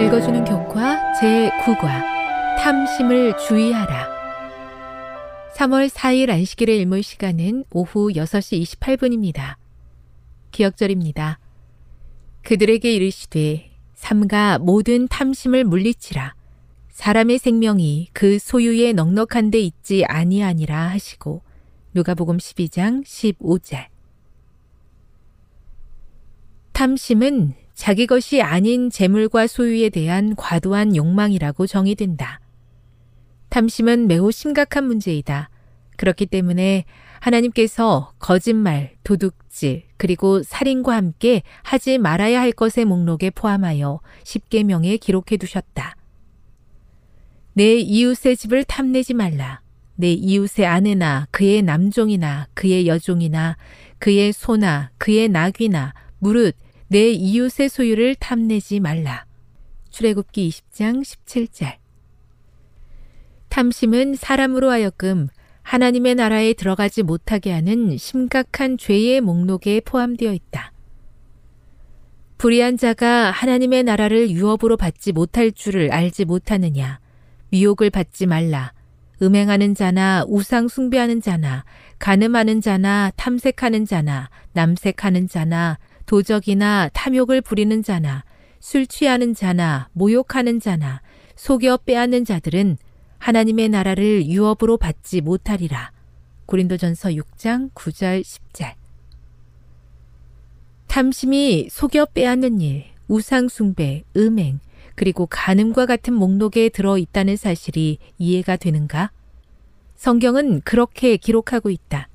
읽어주는 교과 제9과 탐심을 주의하라. 3월 4일 안식일의 일몰 시간은 오후 6시 28분입니다. 기억절입니다. 그들에게 이르시되 삼가 모든 탐심을 물리치라. 사람의 생명이 그 소유에 넉넉한 데 있지 아니하니라 하시고 누가복음 12장 15절 탐심은 자기 것이 아닌 재물과 소유에 대한 과도한 욕망이라고 정의된다. 탐심은 매우 심각한 문제이다. 그렇기 때문에 하나님께서 거짓말, 도둑질, 그리고 살인과 함께 하지 말아야 할 것의 목록에 포함하여 10계명에 기록해 두셨다. 내 이웃의 집을 탐내지 말라. 내 이웃의 아내나 그의 남종이나 그의 여종이나 그의 소나 그의 낙이나 무릇 내 이웃의 소유를 탐내지 말라. 출애굽기 20장 17절. 탐심은 사람으로 하여금 하나님의 나라에 들어가지 못하게 하는 심각한 죄의 목록에 포함되어 있다. 불의한 자가 하나님의 나라를 유업으로 받지 못할 줄을 알지 못하느냐. 미혹을 받지 말라. 음행하는 자나 우상 숭배하는 자나 가늠하는 자나 탐색하는 자나 남색하는 자나 도적이나 탐욕을 부리는 자나 술 취하는 자나 모욕하는 자나 속여 빼앗는 자들은 하나님의 나라를 유업으로 받지 못하리라. 고린도전서 6장 9절 10절. 탐심이 속여 빼앗는 일, 우상 숭배, 음행, 그리고 간음과 같은 목록에 들어 있다는 사실이 이해가 되는가? 성경은 그렇게 기록하고 있다.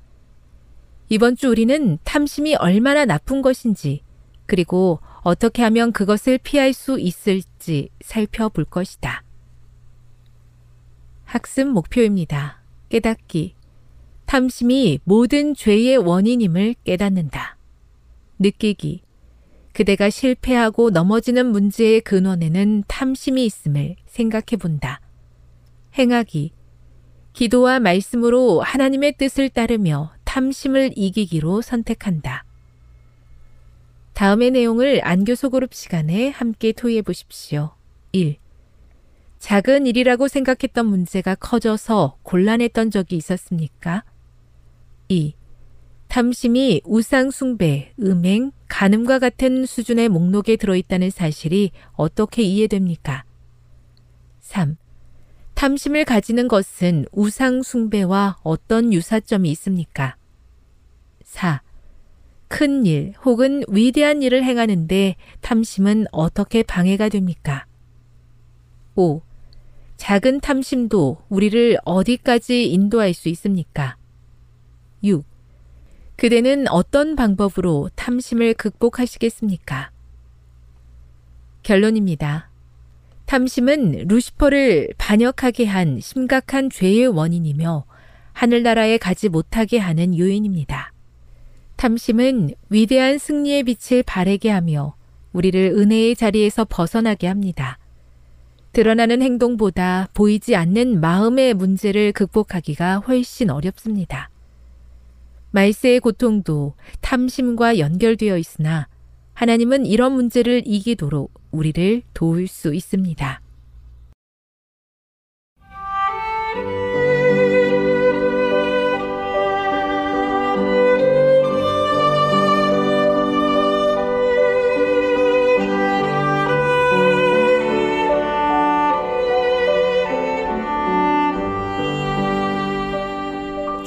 이번 주 우리는 탐심이 얼마나 나쁜 것인지, 그리고 어떻게 하면 그것을 피할 수 있을지 살펴볼 것이다. 학습 목표입니다. 깨닫기. 탐심이 모든 죄의 원인임을 깨닫는다. 느끼기. 그대가 실패하고 넘어지는 문제의 근원에는 탐심이 있음을 생각해 본다. 행하기. 기도와 말씀으로 하나님의 뜻을 따르며 탐심을 이기기로 선택한다. 다음의 내용을 안교소 그룹 시간에 함께 토의해 보십시오. 1. 작은 일이라고 생각했던 문제가 커져서 곤란했던 적이 있었습니까? 2. 탐심이 우상 숭배, 음행, 간음과 같은 수준의 목록에 들어있다는 사실이 어떻게 이해됩니까? 3. 탐심을 가지는 것은 우상 숭배와 어떤 유사점이 있습니까? 4. 큰 일 혹은 위대한 일을 행하는데 탐심은 어떻게 방해가 됩니까? 5. 작은 탐심도 우리를 어디까지 인도할 수 있습니까? 6. 그대는 어떤 방법으로 탐심을 극복하시겠습니까? 결론입니다. 탐심은 루시퍼를 반역하게 한 심각한 죄의 원인이며 하늘나라에 가지 못하게 하는 요인입니다. 탐심은 위대한 승리의 빛을 바래게 하며 우리를 은혜의 자리에서 벗어나게 합니다. 드러나는 행동보다 보이지 않는 마음의 문제를 극복하기가 훨씬 어렵습니다. 말세의 고통도 탐심과 연결되어 있으나 하나님은 이런 문제를 이기도록 우리를 도울 수 있습니다.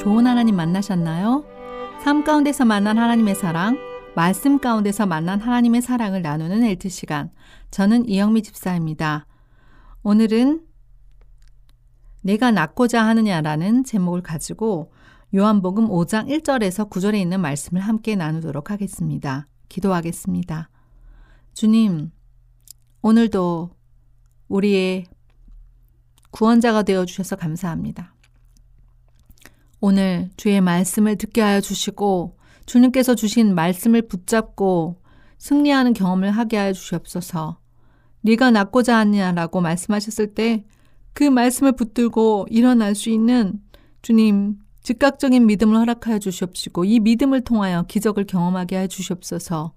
좋은 하나님 만나셨나요? 삶 가운데서 만난 하나님의 사랑, 말씀 가운데서 만난 하나님의 사랑을 나누는 엘트 시간. 저는 이영미 집사입니다. 오늘은 내가 낫고자 하느냐라는 제목을 가지고 요한복음 5장 1절에서 9절에 있는 말씀을 함께 나누도록 하겠습니다. 기도하겠습니다. 주님, 오늘도 우리의 구원자가 되어 주셔서 감사합니다. 오늘 주의 말씀을 듣게 하여 주시고 주님께서 주신 말씀을 붙잡고 승리하는 경험을 하게 하여 주시옵소서. 네가 낫고자 하느냐라고 말씀하셨을 때 그 말씀을 붙들고 일어날 수 있는 주님 즉각적인 믿음을 허락하여 주시옵시고 이 믿음을 통하여 기적을 경험하게 하여 주시옵소서.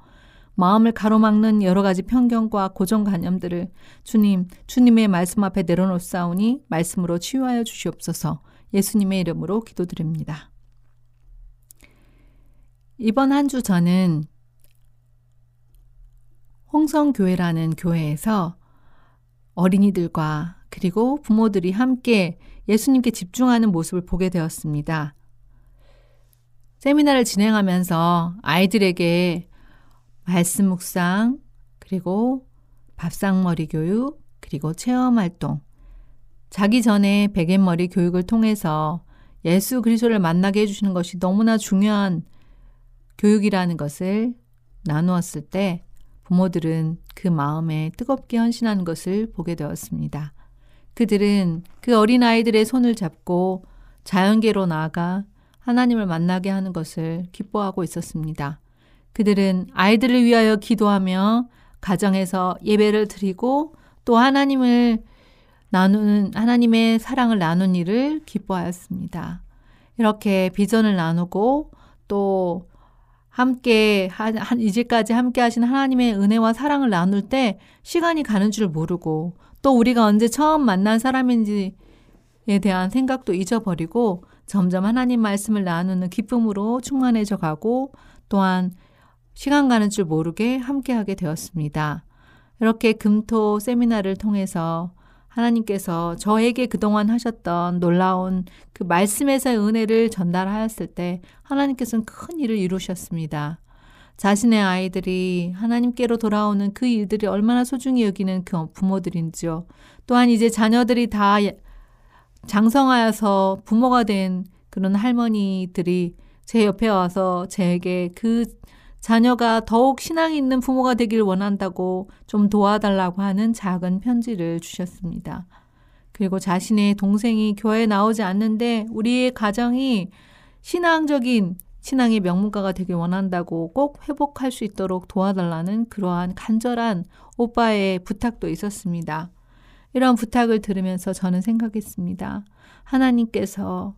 마음을 가로막는 여러 가지 편견과 고정관념들을 주님, 주님의 말씀 앞에 내려놓사오니 말씀으로 치유하여 주시옵소서. 예수님의 이름으로 기도드립니다. 이번 한 주 저는 홍성교회라는 교회에서 어린이들과 그리고 부모들이 함께 예수님께 집중하는 모습을 보게 되었습니다. 세미나를 진행하면서 아이들에게 말씀 묵상, 그리고 밥상머리 교육, 그리고 체험 활동, 자기 전에 베갯머리 교육을 통해서 예수 그리스도를 만나게 해주시는 것이 너무나 중요한 교육이라는 것을 나누었을 때 부모들은 그 마음에 뜨겁게 헌신하는 것을 보게 되었습니다. 그들은 그 어린아이들의 손을 잡고 자연계로 나아가 하나님을 만나게 하는 것을 기뻐하고 있었습니다. 그들은 아이들을 위하여 기도하며 가정에서 예배를 드리고 또 하나님을 나누는 하나님의 사랑을 나눈 일을 기뻐하였습니다. 이렇게 비전을 나누고 또 함께 한, 한 이제까지 함께 하신 하나님의 은혜와 사랑을 나눌 때 시간이 가는 줄 모르고 또 우리가 언제 처음 만난 사람인지에 대한 생각도 잊어버리고 점점 하나님 말씀을 나누는 기쁨으로 충만해져 가고 또한 시간 가는 줄 모르게 함께하게 되었습니다. 이렇게 금토 세미나를 통해서 하나님께서 저에게 그동안 하셨던 놀라운 그 말씀에서의 은혜를 전달하였을 때 하나님께서는 큰 일을 이루셨습니다. 자신의 아이들이 하나님께로 돌아오는 그 일들이 얼마나 소중히 여기는 그 부모들인지요. 또한 이제 자녀들이 다 장성하여서 부모가 된 그런 할머니들이 제 옆에 와서 제게 그 자녀가 더욱 신앙이 있는 부모가 되길 원한다고 좀 도와달라고 하는 작은 편지를 주셨습니다. 그리고 자신의 동생이 교회에 나오지 않는데 우리의 가정이 신앙적인 신앙의 명문가가 되길 원한다고 꼭 회복할 수 있도록 도와달라는 그러한 간절한 오빠의 부탁도 있었습니다. 이런 부탁을 들으면서 저는 생각했습니다. 하나님께서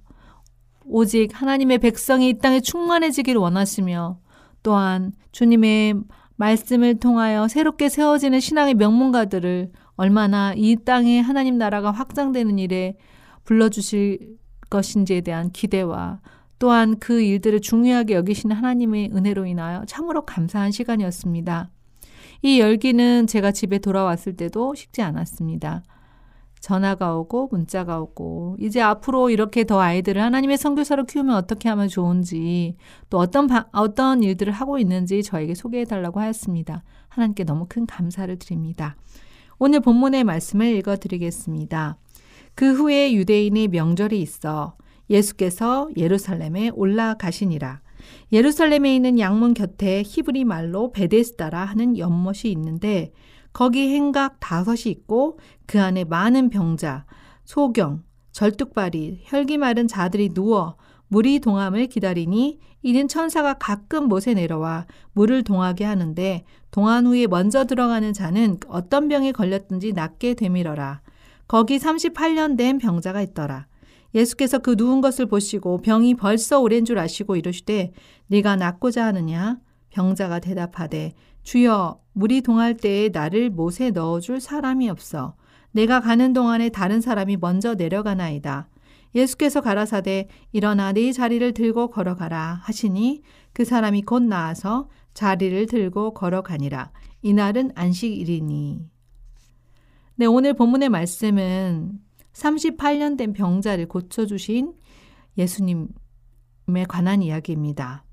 오직 하나님의 백성이 이 땅에 충만해지길 원하시며 또한 주님의 말씀을 통하여 새롭게 세워지는 신앙의 명문가들을 얼마나 이 땅에 하나님 나라가 확장되는 일에 불러주실 것인지에 대한 기대와 또한 그 일들을 중요하게 여기시는 하나님의 은혜로 인하여 참으로 감사한 시간이었습니다. 이 열기는 제가 집에 돌아왔을 때도 식지 않았습니다. 전화가 오고 문자가 오고 이제 앞으로 이렇게 더 아이들을 하나님의 선교사로 키우면 어떻게 하면 좋은지 또 어떤 바, 어떤 일들을 하고 있는지 저에게 소개해 달라고 하였습니다. 하나님께 너무 큰 감사를 드립니다. 오늘 본문의 말씀을 읽어 드리겠습니다. 그 후에 유대인의 명절이 있어 예수께서 예루살렘에 올라가시니라. 예루살렘에 있는 양문 곁에 히브리 말로 베데스다라 하는 연못이 있는데 거기 행각 다섯이 있고 그 안에 많은 병자, 소경, 절뚝발이, 혈기 마른 자들이 누워 물이 동함을 기다리니 이는 천사가 가끔 못에 내려와 물을 동하게 하는데 동한 후에 먼저 들어가는 자는 어떤 병에 걸렸든지 낫게 되밀어라. 거기 38년 된 병자가 있더라. 예수께서 그 누운 것을 보시고 병이 벌써 오랜 줄 아시고 이르시되 네가 낫고자 하느냐 병자가 대답하되 주여 물이 동할 때에 나를 못에 넣어줄 사람이 없어 내가 가는 동안에 다른 사람이 먼저 내려가나이다. 예수께서 가라사대 일어나 네 자리를 들고 걸어가라 하시니 그 사람이 곧 나아서 자리를 들고 걸어가니라. 이날은 안식일이니. 네, 오늘 본문의 말씀은 38년 된 병자를 고쳐주신 예수님에 관한 이야기입니다.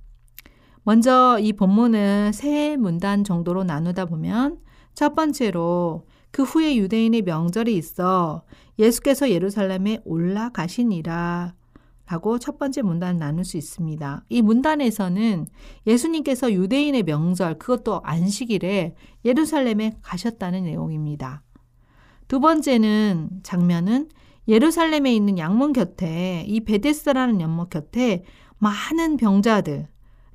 먼저 이 본문을 세 문단 정도로 나누다 보면 첫 번째로 그 후에 유대인의 명절이 있어 예수께서 예루살렘에 올라가시니라 라고 첫 번째 문단을 나눌 수 있습니다. 이 문단에서는 예수님께서 유대인의 명절, 그것도 안식일에 예루살렘에 가셨다는 내용입니다. 두 번째는 장면은 예루살렘에 있는 양문 곁에 이 베데스라는 연못 곁에 많은 병자들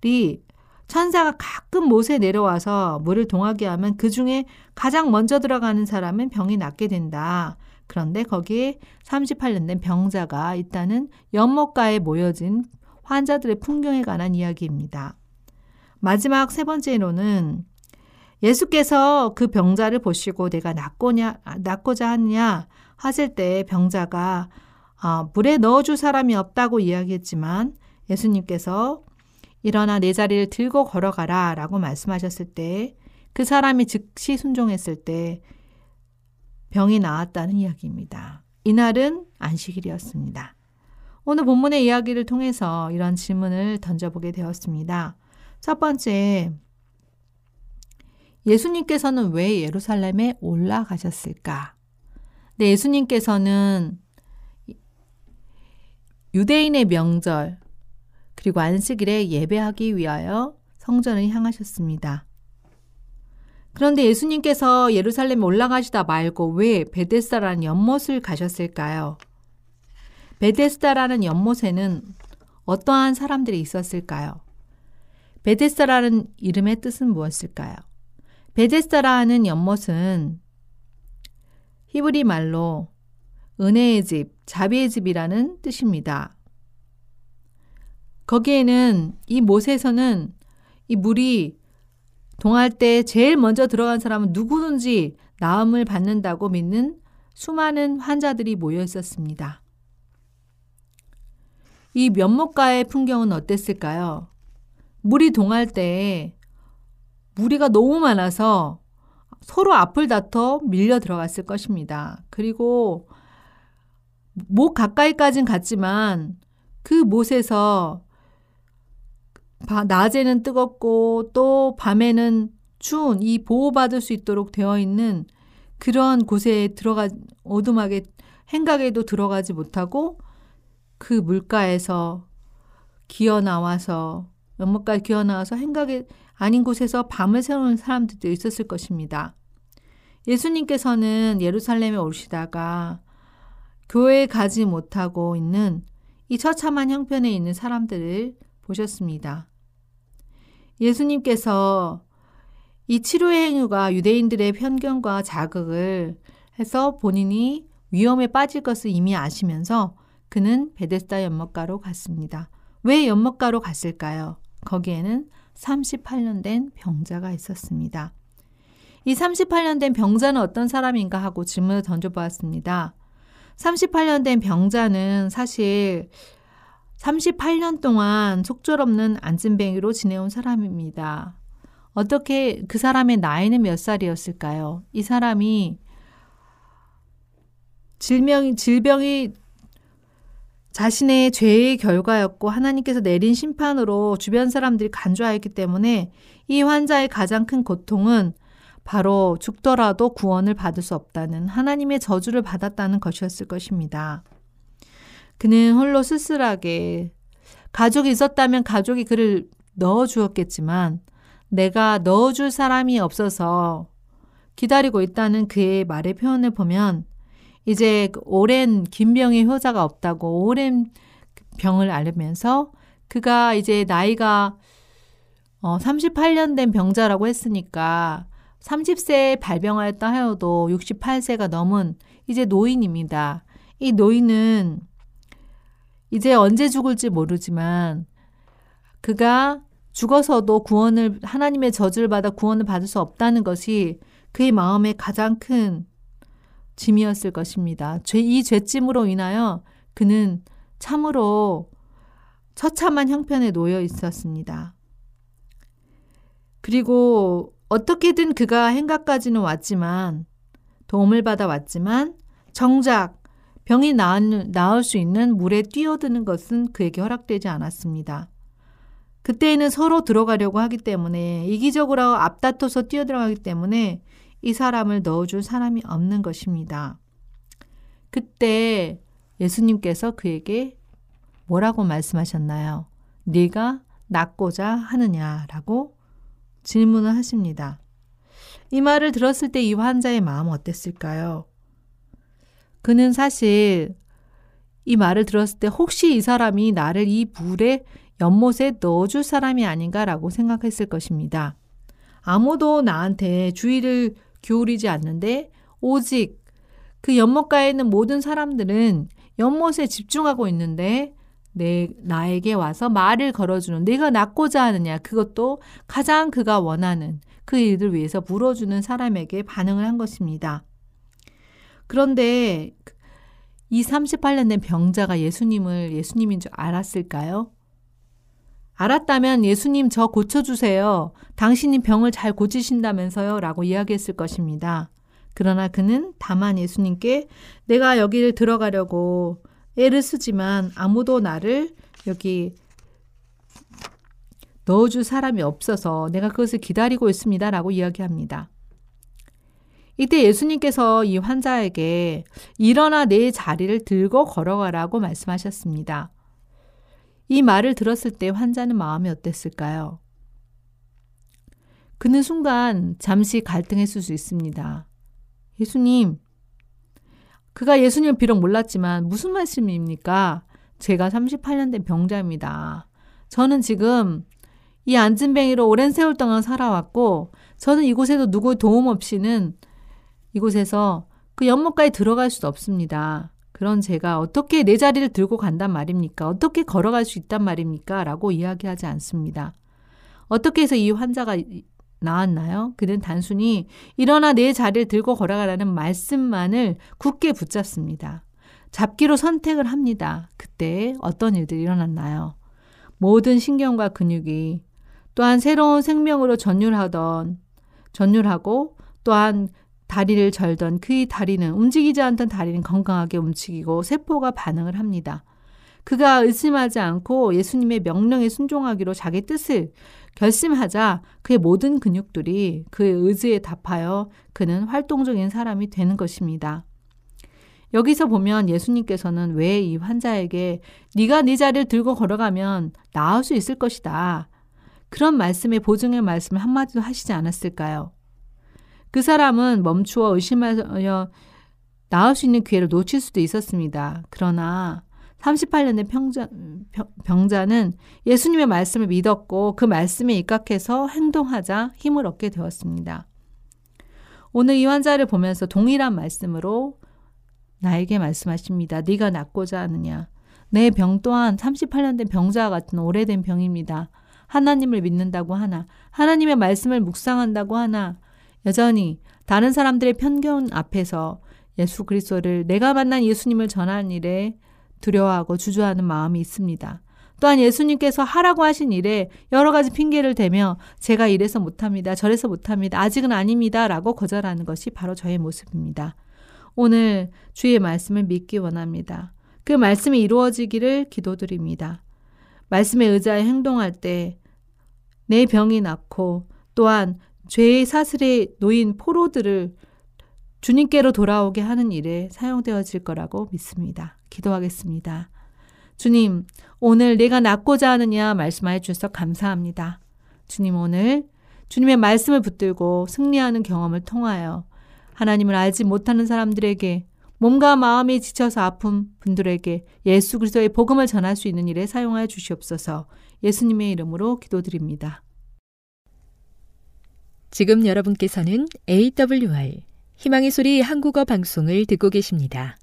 이 천사가 가끔 못에 내려와서 물을 동하게 하면 그 중에 가장 먼저 들어가는 사람은 병이 낫게 된다. 그런데 거기에 38년 된 병자가 있다는 연못가에 모여진 환자들의 풍경에 관한 이야기입니다. 마지막 세 번째로는 예수께서 그 병자를 보시고 내가 낫고냐, 낫고자 하느냐 하실 때 병자가 아, 물에 넣어줄 사람이 없다고 이야기했지만 예수님께서 일어나 내 자리를 들고 걸어가라 라고 말씀하셨을 때 그 사람이 즉시 순종했을 때 병이 나았다는 이야기입니다. 이날은 안식일이었습니다. 오늘 본문의 이야기를 통해서 이런 질문을 던져보게 되었습니다. 첫 번째, 예수님께서는 왜 예루살렘에 올라가셨을까? 네, 예수님께서는 유대인의 명절, 그리고 안식일에 예배하기 위하여 성전을 향하셨습니다. 그런데 예수님께서 예루살렘에 올라가시다 말고 왜 베데스다라는 연못을 가셨을까요? 베데스다라는 연못에는 어떠한 사람들이 있었을까요? 베데스다라는 이름의 뜻은 무엇일까요? 베데스다라는 연못은 히브리 말로 은혜의 집, 자비의 집이라는 뜻입니다. 거기에는 이 못에서는 이 물이 동할 때 제일 먼저 들어간 사람은 누구든지 나음을 받는다고 믿는 수많은 환자들이 모여 있었습니다. 이 면목가의 풍경은 어땠을까요? 물이 동할 때 무리가 너무 많아서 서로 앞을 다퉈 밀려 들어갔을 것입니다. 그리고 목 가까이까진 갔지만 그 못에서 낮에는 뜨겁고 또 밤에는 추운 이 보호받을 수 있도록 되어 있는 그런 곳에 들어가 어둠하게 행각에도 들어가지 못하고 그 물가에서 기어 나와서 연못까지 기어 나와서 행각에 아닌 곳에서 밤을 새우는 사람들도 있었을 것입니다. 예수님께서는 예루살렘에 오시다가 교회에 가지 못하고 있는 이 처참한 형편에 있는 사람들을 보셨습니다. 예수님께서 이 치료의 행위가 유대인들의 편견과 자극을 해서 본인이 위험에 빠질 것을 이미 아시면서 그는 베데스다 연못가로 갔습니다. 왜 연못가로 갔을까요? 거기에는 38년 된 병자가 있었습니다. 이 38년 된 병자는 어떤 사람인가 하고 질문을 던져보았습니다. 38년 된 병자는 사실 38년 동안 속절없는 안진뱅이로 지내온 사람입니다. 어떻게 그 사람의 나이는 몇 살이었을까요? 이 사람이 질병이, 질병이 자신의 죄의 결과였고 하나님께서 내린 심판으로 주변 사람들이 간주하였기 때문에 이 환자의 가장 큰 고통은 바로 죽더라도 구원을 받을 수 없다는 하나님의 저주를 받았다는 것이었을 것입니다. 그는 홀로 쓸쓸하게 가족이 있었다면 가족이 그를 넣어 주었겠지만 내가 넣어 줄 사람이 없어서 기다리고 있다는 그의 말의 표현을 보면 이제 그 오랜 긴 병의 효자가 없다고 오랜 병을 앓으면서 그가 이제 나이가 어 38년 된 병자라고 했으니까 30세에 발병하였다 하여도 68세가 넘은 이제 노인입니다. 이 노인은 이제 언제 죽을지 모르지만 그가 죽어서도 구원을 하나님의 저주를 받아 구원을 받을 수 없다는 것이 그의 마음의 가장 큰 짐이었을 것입니다. 죄, 이 죄짐으로 인하여 그는 참으로 처참한 형편에 놓여 있었습니다. 그리고 어떻게든 그가 행각까지는 왔지만 도움을 받아 왔지만 정작 병이 나을, 수 있는 물에 뛰어드는 것은 그에게 허락되지 않았습니다. 그때에는 서로 들어가려고 하기 때문에 이기적으로 앞다퉈서 뛰어들어가기 때문에 이 사람을 넣어줄 사람이 없는 것입니다. 그때 예수님께서 그에게 뭐라고 말씀하셨나요? 네가 낫고자 하느냐라고 질문을 하십니다. 이 말을 들었을 때 이 환자의 마음은 어땠을까요? 그는 사실 이 말을 들었을 때 혹시 이 사람이 나를 이 물에 연못에 넣어줄 사람이 아닌가라고 생각했을 것입니다. 아무도 나한테 주의를 기울이지 않는데 오직 그 연못가에 있는 모든 사람들은 연못에 집중하고 있는데 내 나에게 와서 말을 걸어주는 내가 낫고자 하느냐 그것도 가장 그가 원하는 그 일을 위해서 물어주는 사람에게 반응을 한 것입니다. 그런데 이 38년 된 병자가 예수님을 예수님인 줄 알았을까요? 알았다면 예수님 저 고쳐주세요. 당신이 병을 잘 고치신다면서요. 라고 이야기했을 것입니다. 그러나 그는 다만 예수님께 내가 여기를 들어가려고 애를 쓰지만 아무도 나를 여기 넣어줄 사람이 없어서 내가 그것을 기다리고 있습니다. 라고 이야기합니다. 이때 예수님께서 이 환자에게 일어나 내 자리를 들고 걸어가라고 말씀하셨습니다. 이 말을 들었을 때 환자는 마음이 어땠을까요? 그는 순간 잠시 갈등했을 수 있습니다. 예수님, 그가 예수님을 비록 몰랐지만 무슨 말씀입니까? 제가 38년 된 병자입니다. 저는 지금 이 안진뱅이로 오랜 세월 동안 살아왔고, 저는 이곳에도 누구 도움 없이는 이곳에서 그 연못가에 들어갈 수 없습니다. 그런 제가 어떻게 내 자리를 들고 간단 말입니까? 어떻게 걸어갈 수 있단 말입니까? 라고 이야기하지 않습니다. 어떻게 해서 이 환자가 나왔나요? 그는 단순히 일어나 내 자리를 들고 걸어가라는 말씀만을 굳게 붙잡습니다. 잡기로 선택을 합니다. 그때 어떤 일들이 일어났나요? 모든 신경과 근육이 또한 새로운 생명으로 전율하던 전율하고 또한 다리를 절던 그의 다리는 움직이지 않던 다리는 건강하게 움직이고 세포가 반응을 합니다. 그가 의심하지 않고 예수님의 명령에 순종하기로 자기 뜻을 결심하자 그의 모든 근육들이 그의 의지에 답하여 그는 활동적인 사람이 되는 것입니다. 여기서 보면 예수님께서는 왜 이 환자에게 네가 네 자리를 들고 걸어가면 나을 수 있을 것이다. 그런 말씀에 보증의 말씀을 한마디도 하시지 않았을까요? 그 사람은 멈추어 의심하여 나을 수 있는 기회를 놓칠 수도 있었습니다. 그러나 38년의 평자, 병자는 예수님의 말씀을 믿었고 그 말씀에 입각해서 행동하자 힘을 얻게 되었습니다. 오늘 이 환자를 보면서 동일한 말씀으로 나에게 말씀하십니다. 네가 낫고자 하느냐. 내 병 또한 38년 된 병자와 같은 오래된 병입니다. 하나님을 믿는다고 하나, 하나님의 말씀을 묵상한다고 하나, 여전히 다른 사람들의 편견 앞에서 예수 그리스도를 내가 만난 예수님을 전하는 일에 두려워하고 주저하는 마음이 있습니다. 또한 예수님께서 하라고 하신 일에 여러 가지 핑계를 대며 제가 이래서 못합니다. 저래서 못합니다. 아직은 아닙니다. 라고 거절하는 것이 바로 저의 모습입니다. 오늘 주의 말씀을 믿기 원합니다. 그 말씀이 이루어지기를 기도드립니다. 말씀에 의자에 행동할 때 내 병이 낫고 또한 죄의 사슬에 놓인 포로들을 주님께로 돌아오게 하는 일에 사용되어질 거라고 믿습니다. 기도하겠습니다. 주님, 오늘 내가 낫고자 하느냐 말씀하여 주셔서 감사합니다. 주님 오늘 주님의 말씀을 붙들고 승리하는 경험을 통하여 하나님을 알지 못하는 사람들에게 몸과 마음이 지쳐서 아픈 분들에게 예수 그리스도의 복음을 전할 수 있는 일에 사용하여 주시옵소서. 예수님의 이름으로 기도드립니다. 지금 여러분께서는 AWR 희망의 소리 한국어 방송을 듣고 계십니다.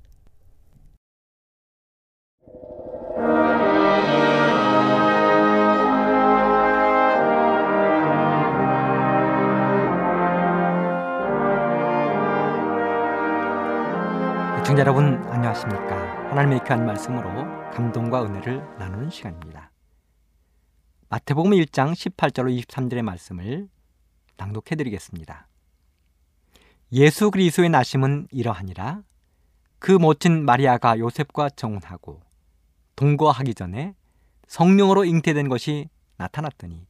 애청자 여러분 안녕하십니까 하나님의 귀한 말씀으로 감동과 은혜를 나누는 시간입니다 마태복음 1장 18절로 23절의 말씀을 낭독해 드리겠습니다. 예수 그리스도의 나심은 이러하니라. 그 모친 마리아가 요셉과 정혼하고 동거하기 전에 성령으로 잉태된 것이 나타났더니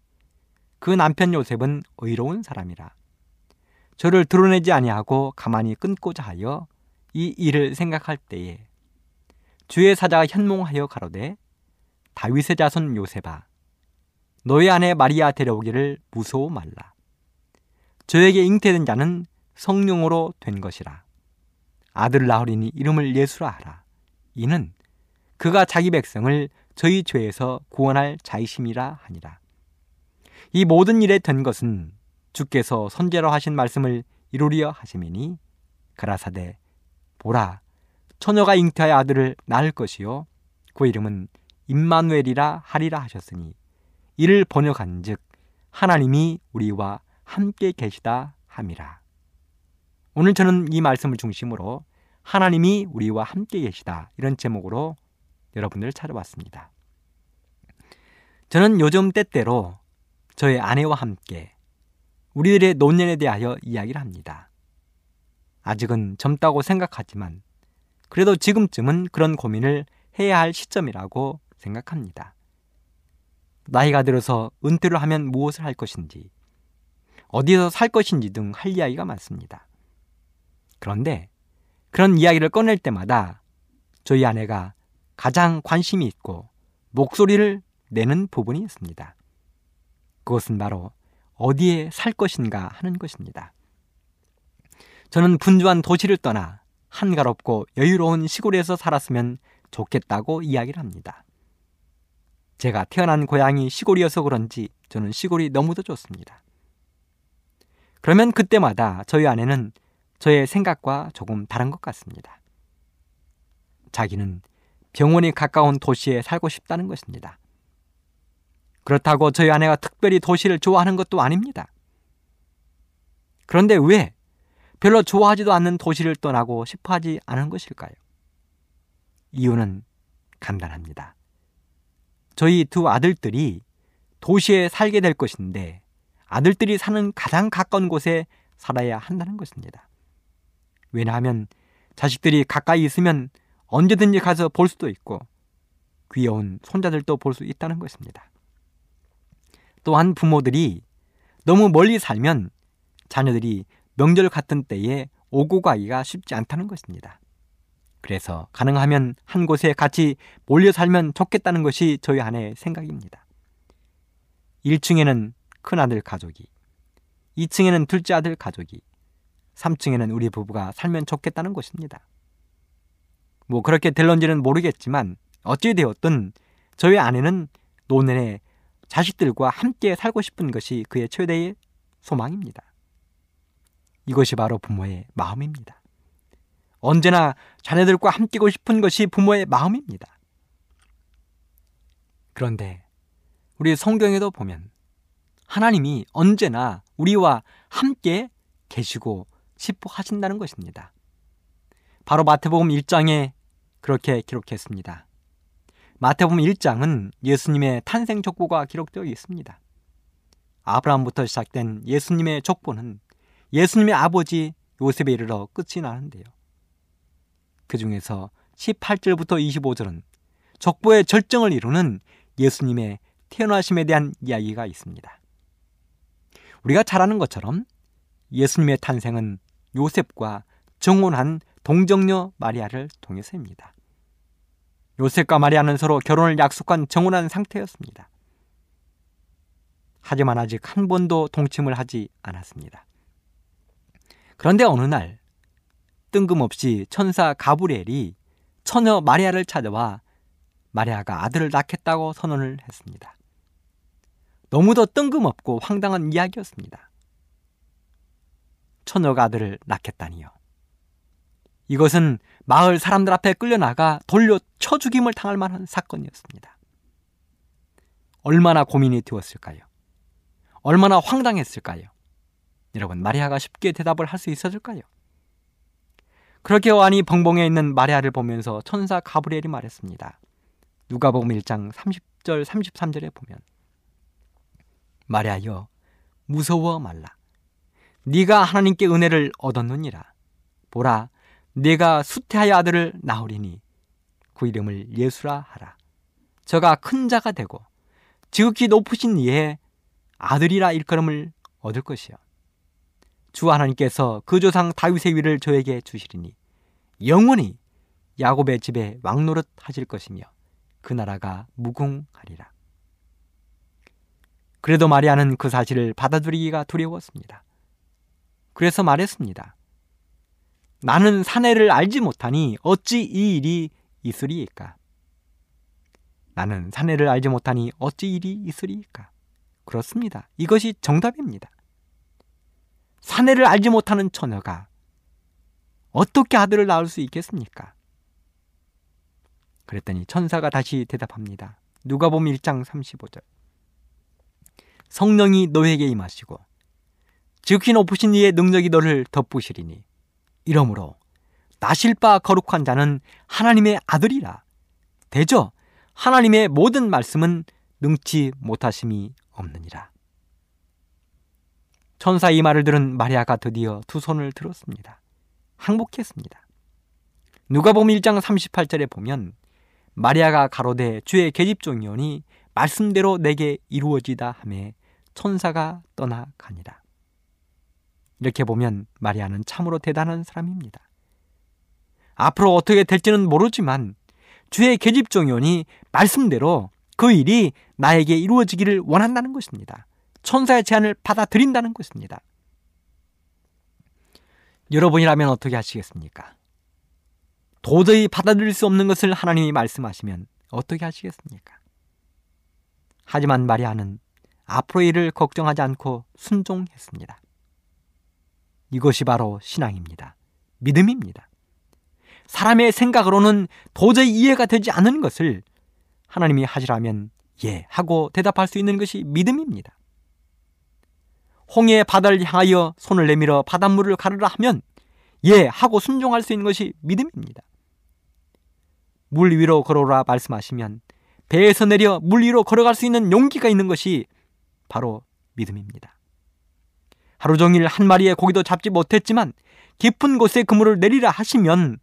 그 남편 요셉은 의로운 사람이라. 저를 드러내지 아니하고 가만히 끊고자 하여 이 일을 생각할 때에 주의 사자가 현몽하여 가로되 다윗의 자손 요셉아 너의 아내 마리아 데려오기를 무서워 말라 저에게 잉태된 자는 성령으로 된 것이라. 아들 낳으리니 이름을 예수라 하라. 이는 그가 자기 백성을 저희 죄에서 구원할 자이심이라 하니라. 이 모든 일에 된 것은 주께서 선제로 하신 말씀을 이루려 하심이니 가라사대 보라 처녀가 잉태하여 아들을 낳을 것이요. 그 이름은 임마누엘이라 하리라 하셨으니 이를 번역한즉 하나님이 우리와 함께 계시다 함이라. 오늘 저는 이 말씀을 중심으로 하나님이 우리와 함께 계시다 이런 제목으로 여러분들을 찾아봤습니다. 저는 요즘 때때로 저의 아내와 함께 우리들의 노년에 대하여 이야기를 합니다. 아직은 젊다고 생각하지만 그래도 지금쯤은 그런 고민을 해야 할 시점이라고 생각합니다. 나이가 들어서 은퇴를 하면 무엇을 할 것인지, 어디서 살 것인지 등 할 이야기가 많습니다. 그런데 그런 이야기를 꺼낼 때마다 저희 아내가 가장 관심이 있고 목소리를 내는 부분이 있습니다. 그것은 바로 어디에 살 것인가 하는 것입니다. 저는 분주한 도시를 떠나 한가롭고 여유로운 시골에서 살았으면 좋겠다고 이야기를 합니다. 제가 태어난 고향이 시골이어서 그런지 저는 시골이 너무도 좋습니다. 그러면 그때마다 저희 아내는 저의 생각과 조금 다른 것 같습니다. 자기는 병원이 가까운 도시에 살고 싶다는 것입니다. 그렇다고 저희 아내가 특별히 도시를 좋아하는 것도 아닙니다. 그런데 왜 별로 좋아하지도 않는 도시를 떠나고 싶어 하지 않은 것일까요? 이유는 간단합니다. 저희 두 아들들이 도시에 살게 될 것인데 아들들이 사는 가장 가까운 곳에 살아야 한다는 것입니다. 왜냐하면 자식들이 가까이 있으면 언제든지 가서 볼 수도 있고 귀여운 손자들도 볼 수 있다는 것입니다. 또한 부모들이 너무 멀리 살면 자녀들이 명절 같은 때에 오고 가기가 쉽지 않다는 것입니다. 그래서 가능하면 한 곳에 같이 몰려 살면 좋겠다는 것이 저희 아내의 생각입니다. 1층에는 큰아들 가족이, 2층에는 둘째 아들 가족이, 3층에는 우리 부부가 살면 좋겠다는 것입니다. 뭐 그렇게 될런지는 모르겠지만 어찌 되었든 저희 아내는 노년에 자식들과 함께 살고 싶은 것이 그의 최대의 소망입니다. 이것이 바로 부모의 마음입니다. 언제나 자녀들과 함께고 싶은 것이 부모의 마음입니다. 그런데 우리 성경에도 보면 하나님이 언제나 우리와 함께 계시고 싶어 하신다는 것입니다. 바로 마태복음 1장에 그렇게 기록했습니다. 마태복음 1장은 예수님의 탄생 족보가 기록되어 있습니다. 아브라함부터 시작된 예수님의 족보는 예수님의 아버지 요셉에 이르러 끝이 나는데요. 그 중에서 18절부터 25절은 족보의 절정을 이루는 예수님의 태어나심에 대한 이야기가 있습니다. 우리가 잘 아는 것처럼 예수님의 탄생은 요셉과 정혼한 동정녀 마리아를 통해서입니다. 요셉과 마리아는 서로 결혼을 약속한 정혼한 상태였습니다. 하지만 아직 한 번도 동침을 하지 않았습니다. 그런데 어느 날 뜬금없이 천사 가브리엘이 처녀 마리아를 찾아와 마리아가 아들을 낳겠다고 선언을 했습니다. 너무도 뜬금없고 황당한 이야기였습니다. 처녀가 아들을 낳겠다니요. 이것은 마을 사람들 앞에 끌려나가 돌려 쳐 죽임을 당할 만한 사건이었습니다. 얼마나 고민이 되었을까요? 얼마나 황당했을까요? 여러분, 마리아가 쉽게 대답을 할 수 있었을까요? 그렇게 완이 벙벙해 있는 마리아를 보면서 천사 가브리엘이 말했습니다. 누가복음 1장 30절 33절에 보면 마리아여 무서워 말라. 네가 하나님께 은혜를 얻었느니라. 보라 네가 수태하여 아들을 낳으리니 그 이름을 예수라 하라. 저가 큰 자가 되고 지극히 높으신 이에 아들이라 일컬음을 얻을 것이요. 주 하나님께서 그 조상 다윗의 위를 저에게 주시리니 영원히 야곱의 집에 왕노릇 하실 것이며 그 나라가 무궁하리라. 그래도 마리아는 그 사실을 받아들이기가 두려웠습니다. 그래서 말했습니다. 나는 사내를 알지 못하니 어찌 이 일이 있으리이까? 나는 사내를 알지 못하니 어찌 일이 있으리이까? 그렇습니다. 이것이 정답입니다. 사내를 알지 못하는 처녀가 어떻게 아들을 낳을 수 있겠습니까? 그랬더니 천사가 다시 대답합니다. 누가 보면 1장 35절. 성령이 너에게 임하시고 즉히 높으신 이의 능력이 너를 덮으시리니 이러므로 나실 바 거룩한 자는 하나님의 아들이라. 대저 하나님의 모든 말씀은 능치 못하심이 없느니라. 천사 이 말을 들은 마리아가 드디어 두 손을 들었습니다. 항복했습니다. 누가 보면 1장 38절에 보면 마리아가 가로되 주의 계집종이오니 말씀대로 내게 이루어지다 하매 천사가 떠나가니라. 이렇게 보면 마리아는 참으로 대단한 사람입니다. 앞으로 어떻게 될지는 모르지만 주의 계집종이 오니 말씀대로 그 일이 나에게 이루어지기를 원한다는 것입니다. 천사의 제안을 받아들인다는 것입니다. 여러분이라면 어떻게 하시겠습니까? 도저히 받아들일 수 없는 것을 하나님이 말씀하시면 어떻게 하시겠습니까? 하지만 마리아는 앞으로 일을 걱정하지 않고 순종했습니다. 이것이 바로 신앙입니다. 믿음입니다. 사람의 생각으로는 도저히 이해가 되지 않는 것을 하나님이 하시라면 예 하고 대답할 수 있는 것이 믿음입니다. 홍해의 바다를 향하여 손을 내밀어 바닷물을 가르라 하면 예 하고 순종할 수 있는 것이 믿음입니다. 물 위로 걸어라 말씀하시면 배에서 내려 물 위로 걸어갈 수 있는 용기가 있는 것이 바로 믿음입니다. 하루 종일 한 마리의 고기도 잡지 못했지만 깊은 곳에 그물을 내리라 하시면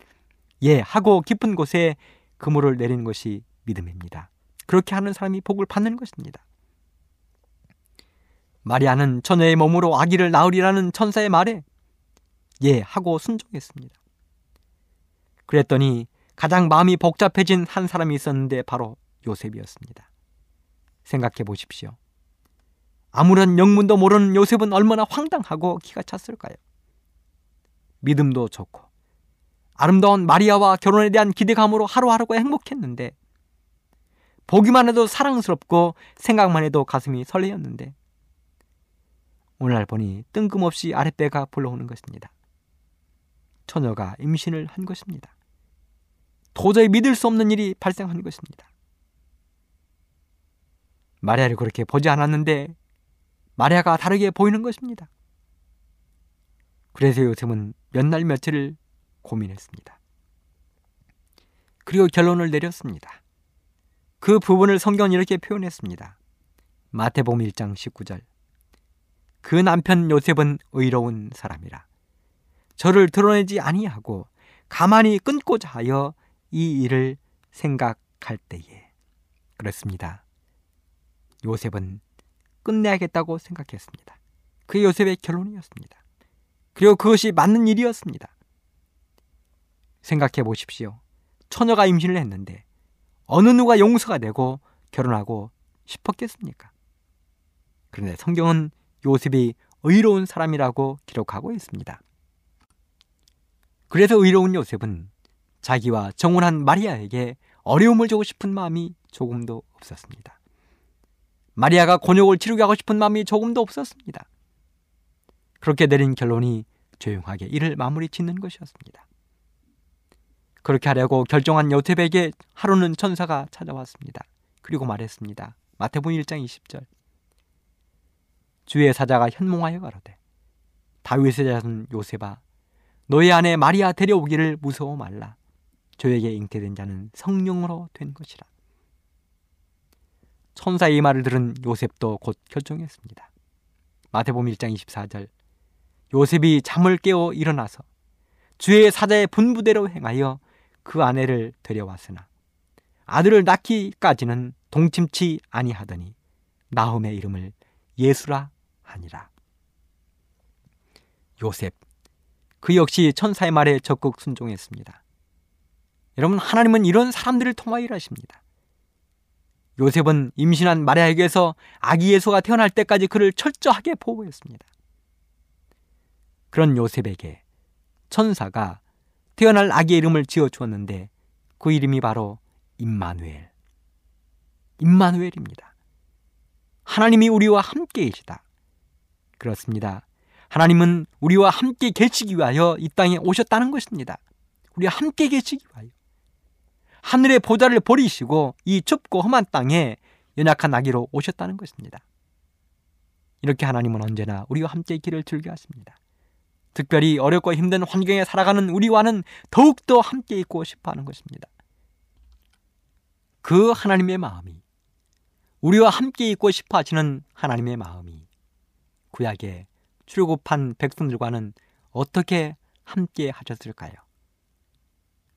예 하고 깊은 곳에 그물을 내리는 것이 믿음입니다. 그렇게 하는 사람이 복을 받는 것입니다. 마리아는 처녀의 몸으로 아기를 낳으리라는 천사의 말에 예 하고 순종했습니다. 그랬더니 가장 마음이 복잡해진 한 사람이 있었는데 바로 요셉이었습니다. 생각해 보십시오. 아무런 영문도 모르는 요셉은 얼마나 황당하고 기가 찼을까요? 믿음도 좋고 아름다운 마리아와 결혼에 대한 기대감으로 하루하루가 행복했는데 보기만 해도 사랑스럽고 생각만 해도 가슴이 설레었는데 오늘날 보니 뜬금없이 아랫배가 불러오는 것입니다. 처녀가 임신을 한 것입니다. 도저히 믿을 수 없는 일이 발생한 것입니다. 마리아를 그렇게 보지 않았는데 마리아가 다르게 보이는 것입니다. 그래서 요셉은 몇 날 며칠을 고민했습니다. 그리고 결론을 내렸습니다. 그 부분을 성경은 이렇게 표현했습니다. 마태복음 1장 19절. 그 남편 요셉은 의로운 사람이라. 저를 드러내지 아니하고 가만히 끊고자 하여 이 일을 생각할 때에 그렇습니다. 요셉은 끝내야겠다고 생각했습니다. 그 요셉의 결론이었습니다. 그리고 그것이 맞는 일이었습니다. 생각해 보십시오. 처녀가 임신을 했는데 어느 누가 용서가 되고 결혼하고 싶었겠습니까? 그런데 성경은 요셉이 의로운 사람이라고 기록하고 있습니다. 그래서 의로운 요셉은 자기와 정혼한 마리아에게 어려움을 주고 싶은 마음이 조금도 없었습니다. 마리아가 곤욕을 치르게 하고 싶은 마음이 조금도 없었습니다. 그렇게 내린 결론이 조용하게 이를 마무리 짓는 것이었습니다. 그렇게 하려고 결정한 요셉에게 하루는 천사가 찾아왔습니다. 그리고 말했습니다. 마태복음 1장 20절. 주의 사자가 현몽하여 가로되 다윗의 자손 요셉아 너의 아내 마리아 데려오기를 무서워 말라. 저에게 잉태된 자는 성령으로 된 것이라. 천사의 이 말을 들은 요셉도 곧 결정했습니다. 마태복음 1장 24절 요셉이 잠을 깨어 일어나서 주의 사자의 분부대로 행하여 그 아내를 데려왔으나 아들을 낳기까지는 동침치 아니하더니 나홈의 이름을 예수라 하니라. 요셉 그 역시 천사의 말에 적극 순종했습니다. 여러분 하나님은 이런 사람들을 통하여 일하십니다. 요셉은 임신한 마리아에게서 아기 예수가 태어날 때까지 그를 철저하게 보호했습니다. 그런 요셉에게 천사가 태어날 아기의 이름을 지어 주었는데 그 이름이 바로 임마누엘. 임마누엘입니다. 하나님이 우리와 함께이시다. 그렇습니다. 하나님은 우리와 함께 계시기 위하여 이 땅에 오셨다는 것입니다. 우리와 함께 계시기 위하여. 하늘의 보좌를 버리시고 이 좁고 험한 땅에 연약한 아기로 오셨다는 것입니다. 이렇게 하나님은 언제나 우리와 함께 길을 즐겨 하십니다. 특별히 어렵고 힘든 환경에 살아가는 우리와는 더욱더 함께 있고 싶어 하는 것입니다. 그 하나님의 마음이 우리와 함께 있고 싶어 하시는 하나님의 마음이 구약의 출애굽한 백성들과는 어떻게 함께 하셨을까요?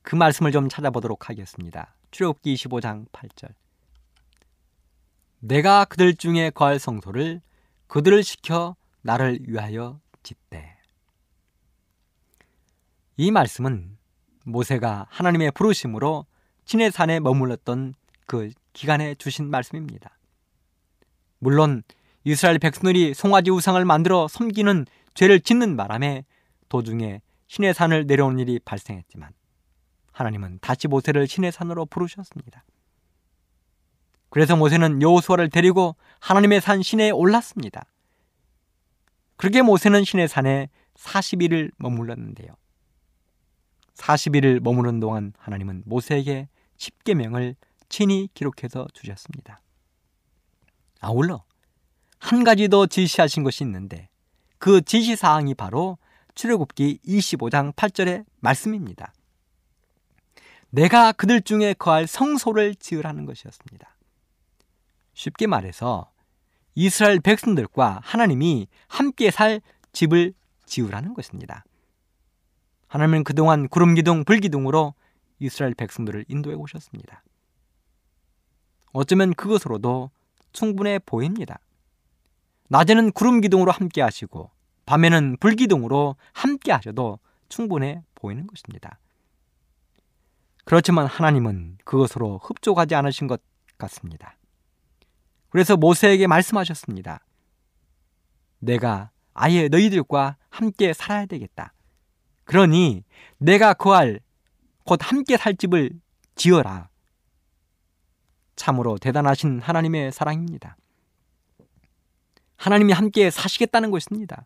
그 말씀을 좀 찾아보도록 하겠습니다. 출애굽기 25장 8절. 내가 그들 중에 거할 성소를 그들을 시켜 나를 위하여 짓되. 이 말씀은 모세가 하나님의 부르심으로 신의 산에 머물렀던 그 기간에 주신 말씀입니다. 물론 이스라엘 백성들이 송아지 우상을 만들어 섬기는 죄를 짓는 바람에 도중에 신의 산을 내려오는 일이 발생했지만 하나님은 다시 모세를 신의 산으로 부르셨습니다. 그래서 모세는 여호수아를 데리고 하나님의 산 시내에 올랐습니다. 그렇게 모세는 신의 산에 40일을 머물렀는데요. 40일을 머무는 동안 하나님은 모세에게 10계명을 친히 기록해서 주셨습니다. 아울러 한 가지 더 지시하신 것이 있는데 그 지시 사항이 바로 출애굽기 25장 8절의 말씀입니다. 내가 그들 중에 거할 성소를 지으라는 것이었습니다. 쉽게 말해서 이스라엘 백성들과 하나님이 함께 살 집을 지으라는 것입니다. 하나님은 그동안 구름 기둥, 불 기둥으로 이스라엘 백성들을 인도해 오셨습니다. 어쩌면 그것으로도 충분해 보입니다. 낮에는 구름 기둥으로 함께 하시고 밤에는 불 기둥으로 함께 하셔도 충분해 보이는 것입니다. 그렇지만 하나님은 그것으로 흡족하지 않으신 것 같습니다. 그래서 모세에게 말씀하셨습니다. 내가 아예 너희들과 함께 살아야 되겠다. 그러니 내가 거할 곧 함께 살 집을 지어라. 참으로 대단하신 하나님의 사랑입니다. 하나님이 함께 사시겠다는 것입니다.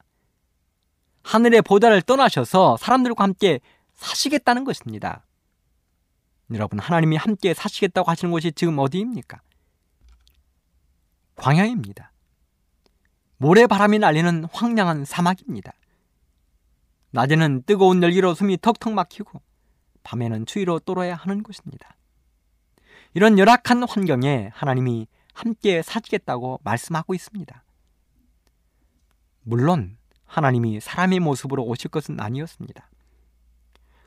하늘의 보좌를 떠나셔서 사람들과 함께 사시겠다는 것입니다. 여러분, 하나님이 함께 사시겠다고 하시는 곳이 지금 어디입니까? 광야입니다. 모래바람이 날리는 황량한 사막입니다. 낮에는 뜨거운 열기로 숨이 턱턱 막히고 밤에는 추위로 떨어야 하는 곳입니다. 이런 열악한 환경에 하나님이 함께 사시겠다고 말씀하고 있습니다. 물론 하나님이 사람의 모습으로 오실 것은 아니었습니다.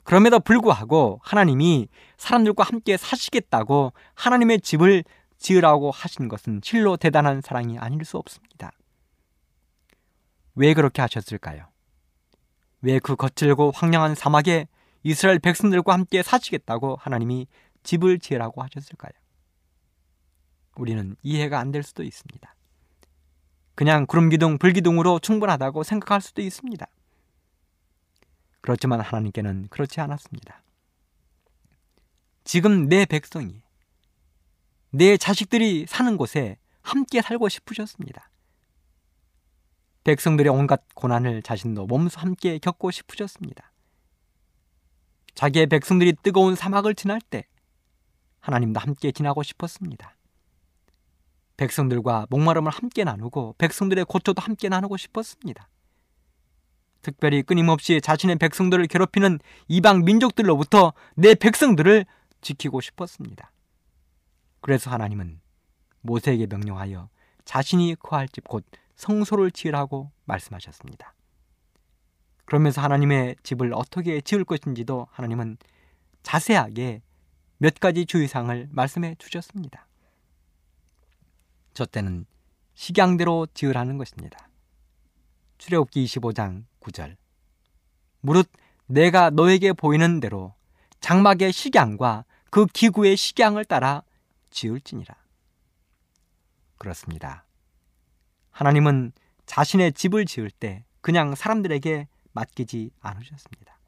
그럼에도 불구하고 하나님이 사람들과 함께 사시겠다고 하나님의 집을 지으라고 하신 것은 실로 대단한 사랑이 아닐 수 없습니다. 왜 그렇게 하셨을까요? 왜 그 거칠고 황량한 사막에 이스라엘 백성들과 함께 사시겠다고 하나님이 집을 지으라고 하셨을까요? 우리는 이해가 안 될 수도 있습니다. 그냥 구름기둥, 불기둥으로 충분하다고 생각할 수도 있습니다. 그렇지만 하나님께는 그렇지 않았습니다. 지금 내 백성이, 내 자식들이 사는 곳에 함께 살고 싶으셨습니다. 백성들의 온갖 고난을 자신도 몸소 함께 겪고 싶으셨습니다. 자기의 백성들이 뜨거운 사막을 지날 때 하나님도 함께 지나고 싶었습니다. 백성들과 목마름을 함께 나누고 백성들의 고초도 함께 나누고 싶었습니다. 특별히 끊임없이 자신의 백성들을 괴롭히는 이방 민족들로부터 내 백성들을 지키고 싶었습니다. 그래서 하나님은 모세에게 명령하여 자신이 거할 집 곧 성소를 지으라고 말씀하셨습니다. 그러면서 하나님의 집을 어떻게 지을 것인지도 하나님은 자세하게 몇 가지 주의사항을 말씀해 주셨습니다. 저 때는 식양대로 지으라는 것입니다. 출애굽기 25장 9절 무릇 내가 너에게 보이는 대로 장막의 식양과 그 기구의 식양을 따라 지을지니라. 그렇습니다. 하나님은 자신의 집을 지을 때 그냥 사람들에게 맡기지 않으셨습니다.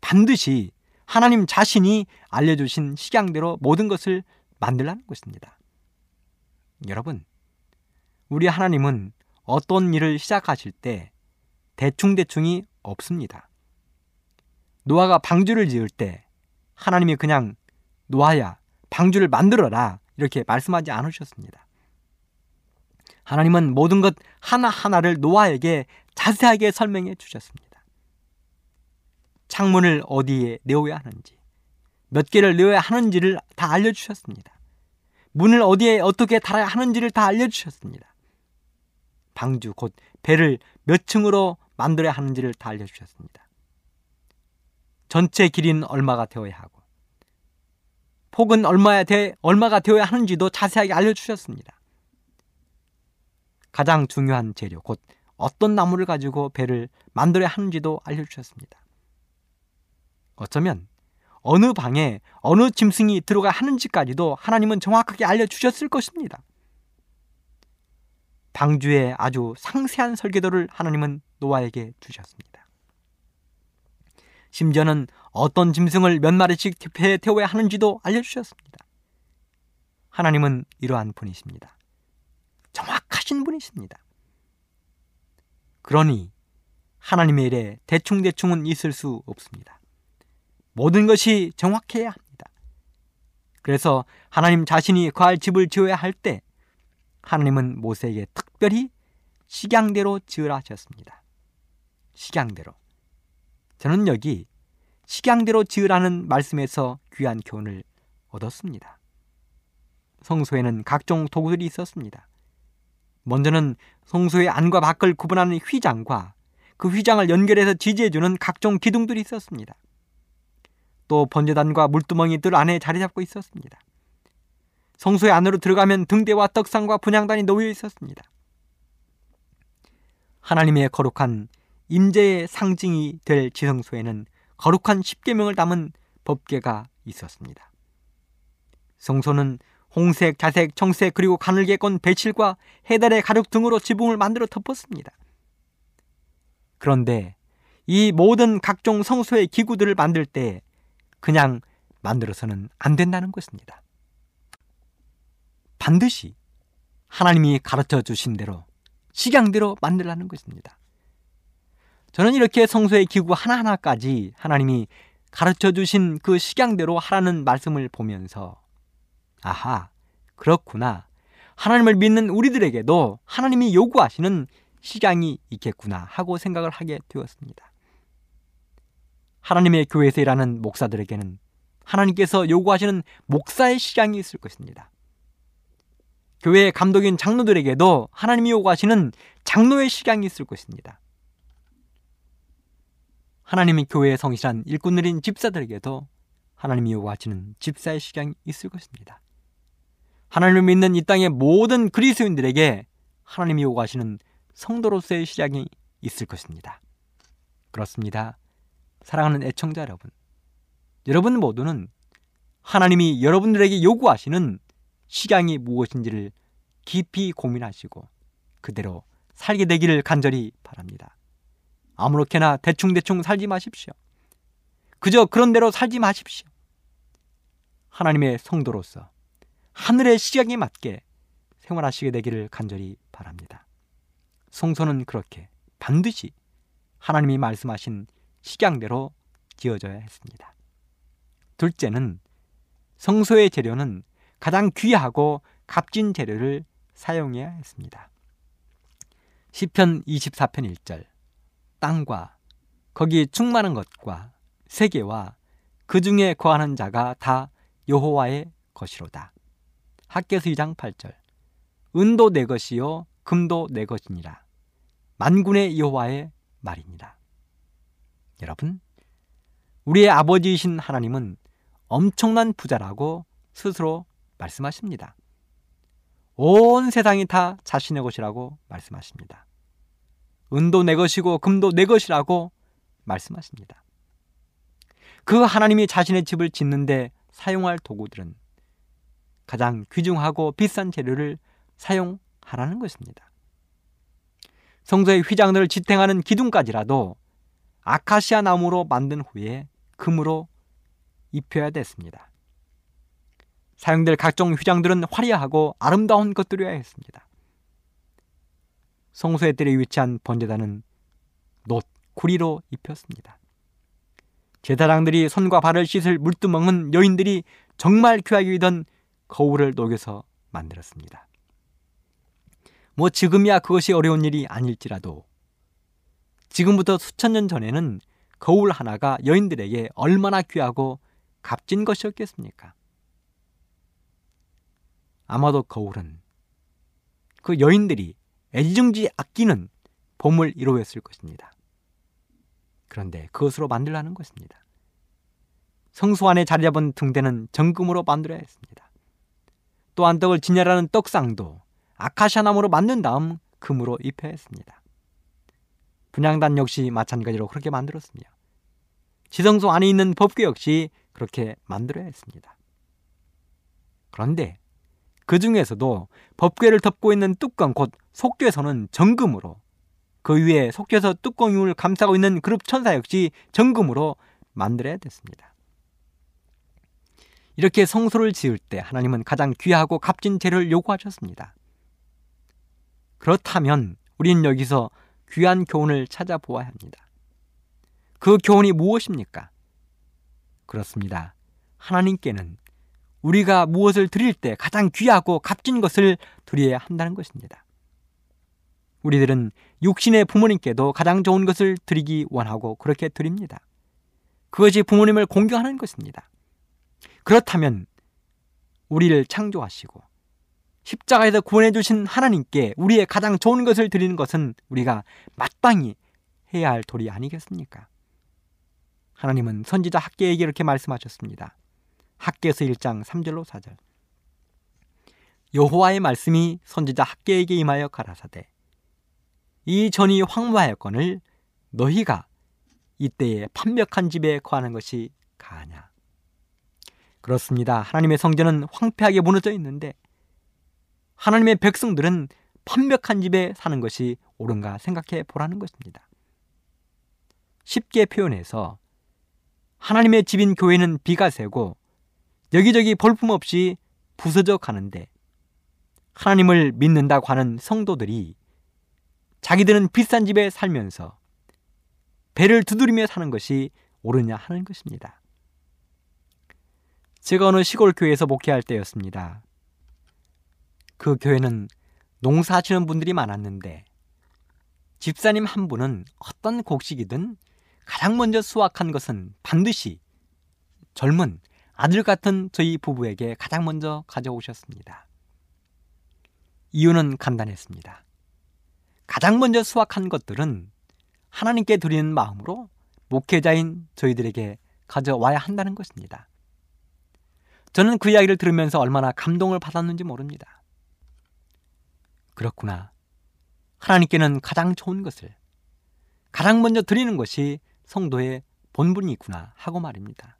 반드시 하나님 자신이 알려주신 식양대로 모든 것을 만들라는 것입니다. 여러분, 우리 하나님은 어떤 일을 시작하실 때 대충대충이 없습니다. 노아가 방주를 지을 때 하나님이 그냥 노아야 방주를 만들어라 이렇게 말씀하지 않으셨습니다. 하나님은 모든 것 하나하나를 노아에게 자세하게 설명해 주셨습니다. 창문을 어디에 내어야 하는지, 몇 개를 내어야 하는지를 다 알려주셨습니다. 문을 어디에 어떻게 달아야 하는지를 다 알려주셨습니다. 방주, 곧 배를 몇 층으로 만들어야 하는지를 다 알려주셨습니다. 전체 길이는 얼마가 되어야 하고, 폭은 얼마야 되, 얼마가 되어야 하는지도 자세하게 알려주셨습니다. 가장 중요한 재료, 곧 어떤 나무를 가지고 배를 만들어야 하는지도 알려주셨습니다. 어쩌면 어느 방에 어느 짐승이 들어가 하는지까지도 하나님은 정확하게 알려주셨을 것입니다. 방주의 아주 상세한 설계도를 하나님은 노아에게 주셨습니다. 심지어는 어떤 짐승을 몇 마리씩 배에 태워야 하는지도 알려주셨습니다. 하나님은 이러한 분이십니다. 정확하신 분이십니다. 그러니 하나님의 일에 대충대충은 있을 수 없습니다. 모든 것이 정확해야 합니다. 그래서 하나님 자신이 거할 집을 지어야 할 때 하나님은 모세에게 특별히 식양대로 지으라 하셨습니다. 식양대로. 저는 여기 식양대로 지으라는 말씀에서 귀한 교훈을 얻었습니다. 성소에는 각종 도구들이 있었습니다. 먼저는 성소의 안과 밖을 구분하는 휘장과 그 휘장을 연결해서 지지해주는 각종 기둥들이 있었습니다. 또 번제단과 물두멍이들 안에 자리 잡고 있었습니다. 성소의 안으로 들어가면 등대와 떡상과 분향단이 놓여 있었습니다. 하나님의 거룩한 임재의 상징이 될 지성소에는 거룩한 십계명을 담은 법궤가 있었습니다. 성소는 홍색, 자색, 청색 그리고 가늘게 건 배칠과 해달의 가죽 등으로 지붕을 만들어 덮었습니다. 그런데 이 모든 각종 성소의 기구들을 만들 때 그냥 만들어서는 안 된다는 것입니다. 반드시 하나님이 가르쳐 주신 대로 식양대로 만들라는 것입니다. 저는 이렇게 성소의 기구 하나하나까지 하나님이 가르쳐 주신 그 식양대로 하라는 말씀을 보면서 아하, 그렇구나. 하나님을 믿는 우리들에게도 하나님이 요구하시는 식양이 있겠구나 하고 생각을 하게 되었습니다. 하나님의 교회에서 일하는 목사들에게는 하나님께서 요구하시는 목사의 식양이 있을 것입니다. 교회 감독인 장로들에게도 하나님이 요구하시는 장로의 식양이 있을 것입니다. 하나님의 교회에 성실한 일꾼들인 집사들에게도 하나님이 요구하시는 집사의 식양이 있을 것입니다. 하나님을 믿는 이 땅의 모든 그리스도인들에게 하나님이 요구하시는 성도로서의 식양이 있을 것입니다. 그렇습니다. 사랑하는 애청자 여러분. 여러분 모두는 하나님이 여러분들에게 요구하시는 식양이 무엇인지를 깊이 고민하시고 그대로 살게 되기를 간절히 바랍니다. 아무렇게나 대충대충 살지 마십시오. 그저 그런 대로 살지 마십시오. 하나님의 성도로서 하늘의 시각에 맞게 생활하시게 되기를 간절히 바랍니다. 성소는 그렇게 반드시 하나님이 말씀하신 식양대로 지어져야 했습니다. 둘째는 성소의 재료는 가장 귀하고 값진 재료를 사용해야 했습니다. 시편 24편 1절 땅과 거기 충만한 것과 세계와 그 중에 거하는 자가 다 여호와의 것이로다. 학계서 2장 8절 은도 내 것이요 금도 내 것이니라. 만군의 여호와의 말이니라. 여러분, 우리의 아버지이신 하나님은 엄청난 부자라고 스스로 말씀하십니다. 온 세상이 다 자신의 것이라고 말씀하십니다. 은도 내 것이고 금도 내 것이라고 말씀하십니다. 그 하나님이 자신의 집을 짓는데 사용할 도구들은 가장 귀중하고 비싼 재료를 사용하라는 것입니다. 성소의 휘장들을 지탱하는 기둥까지라도 아카시아 나무로 만든 후에 금으로 입혀야 됐습니다. 사용될 각종 휘장들은 화려하고 아름다운 것들이어야 했습니다. 성소의 뜰에 위치한 번제단은 놋, 구리로 입혔습니다. 제사장들이 손과 발을 씻을 물두멍은 여인들이 정말 귀하게 여던 거울을 녹여서 만들었습니다. 뭐 지금이야 그것이 어려운 일이 아닐지라도 지금부터 수천 년 전에는 거울 하나가 여인들에게 얼마나 귀하고 값진 것이었겠습니까? 아마도 거울은 그 여인들이 애지중지 아끼는 보물 1호였을 것입니다. 그런데 그것으로 만들라는 것입니다. 성소 안에 자리 잡은 등대는 정금으로 만들어야 했습니다. 또한 떡을 진열하는 떡상도 아카시아 나무로 만든 다음 금으로 입혀야 했습니다. 분양단 역시 마찬가지로 그렇게 만들었으며 지성소 안에 있는 법궤 역시 그렇게 만들어야 했습니다. 그런데 그 중에서도 법궤를 덮고 있는 뚜껑 곧 속죄서는 정금으로 그 위에 속죄서 뚜껑을 감싸고 있는 그룹 천사 역시 정금으로 만들어야 됐습니다. 이렇게 성소를 지을 때 하나님은 가장 귀하고 값진 재료를 요구하셨습니다. 그렇다면 우리는 여기서 귀한 교훈을 찾아보아야 합니다. 그 교훈이 무엇입니까? 그렇습니다. 하나님께는 우리가 무엇을 드릴 때 가장 귀하고 값진 것을 드려야 한다는 것입니다. 우리들은 육신의 부모님께도 가장 좋은 것을 드리기 원하고 그렇게 드립니다. 그것이 부모님을 공경하는 것입니다. 그렇다면 우리를 창조하시고 십자가에서 구원해 주신 하나님께 우리의 가장 좋은 것을 드리는 것은 우리가 마땅히 해야 할 도리 아니겠습니까? 하나님은 선지자 학계에게 이렇게 말씀하셨습니다. 학계에서 1장 3절로 4절. 여호와의 말씀이 선지자 학계에게 임하여 가라사대 이 전이 황무하였거늘 너희가 이때에 판벽한 집에 거하는 것이 가하냐. 그렇습니다. 하나님의 성전은 황폐하게 무너져 있는데 하나님의 백성들은 판벽한 집에 사는 것이 옳은가 생각해 보라는 것입니다. 쉽게 표현해서 하나님의 집인 교회는 비가 새고 여기저기 볼품없이 부서져 가는데 하나님을 믿는다고 하는 성도들이 자기들은 비싼 집에 살면서 배를 두드리며 사는 것이 옳으냐 하는 것입니다. 제가 어느 시골 교회에서 목회할 때였습니다. 그 교회는 농사하시는 분들이 많았는데 집사님 한 분은 어떤 곡식이든 가장 먼저 수확한 것은 반드시 젊은 아들 같은 저희 부부에게 가장 먼저 가져오셨습니다. 이유는 간단했습니다. 가장 먼저 수확한 것들은 하나님께 드리는 마음으로 목회자인 저희들에게 가져와야 한다는 것입니다. 저는 그 이야기를 들으면서 얼마나 감동을 받았는지 모릅니다. 그렇구나. 하나님께는 가장 좋은 것을 가장 먼저 드리는 것이 성도의 본분이 있구나 하고 말입니다.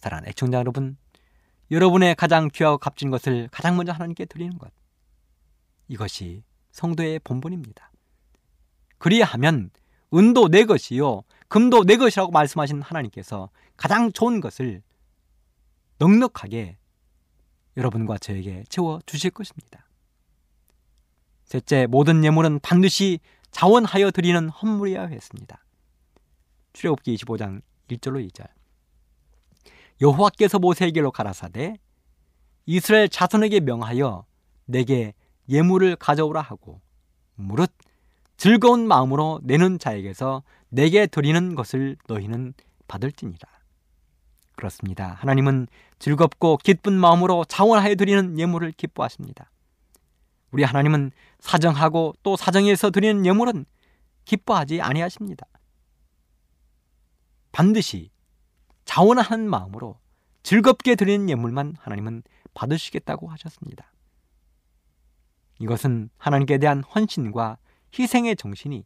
사랑하는 애청자 여러분, 여러분의 가장 귀하고 값진 것을 가장 먼저 하나님께 드리는 것. 이것이 성도의 본분입니다. 그리하면 은도 내 것이요, 금도 내 것이라고 말씀하신 하나님께서 가장 좋은 것을 넉넉하게 여러분과 저에게 채워 주실 것입니다. 셋째, 모든 예물은 반드시 자원하여 드리는 헌물이어야 했습니다. 출애굽기 25장 1절로 2절. 여호와께서 모세에게로 가라사대 이스라엘 자손에게 명하여 내게 예물을 가져오라 하고 무릇 즐거운 마음으로 내는 자에게서 내게 드리는 것을 너희는 받을지니라. 그렇습니다. 하나님은 즐겁고 기쁜 마음으로 자원하여 드리는 예물을 기뻐하십니다. 우리 하나님은 사정하고 또 사정해서 드리는 예물은 기뻐하지 아니하십니다. 반드시 자원하는 마음으로 즐겁게 드리는 예물만 하나님은 받으시겠다고 하셨습니다. 이것은 하나님께 대한 헌신과 희생의 정신이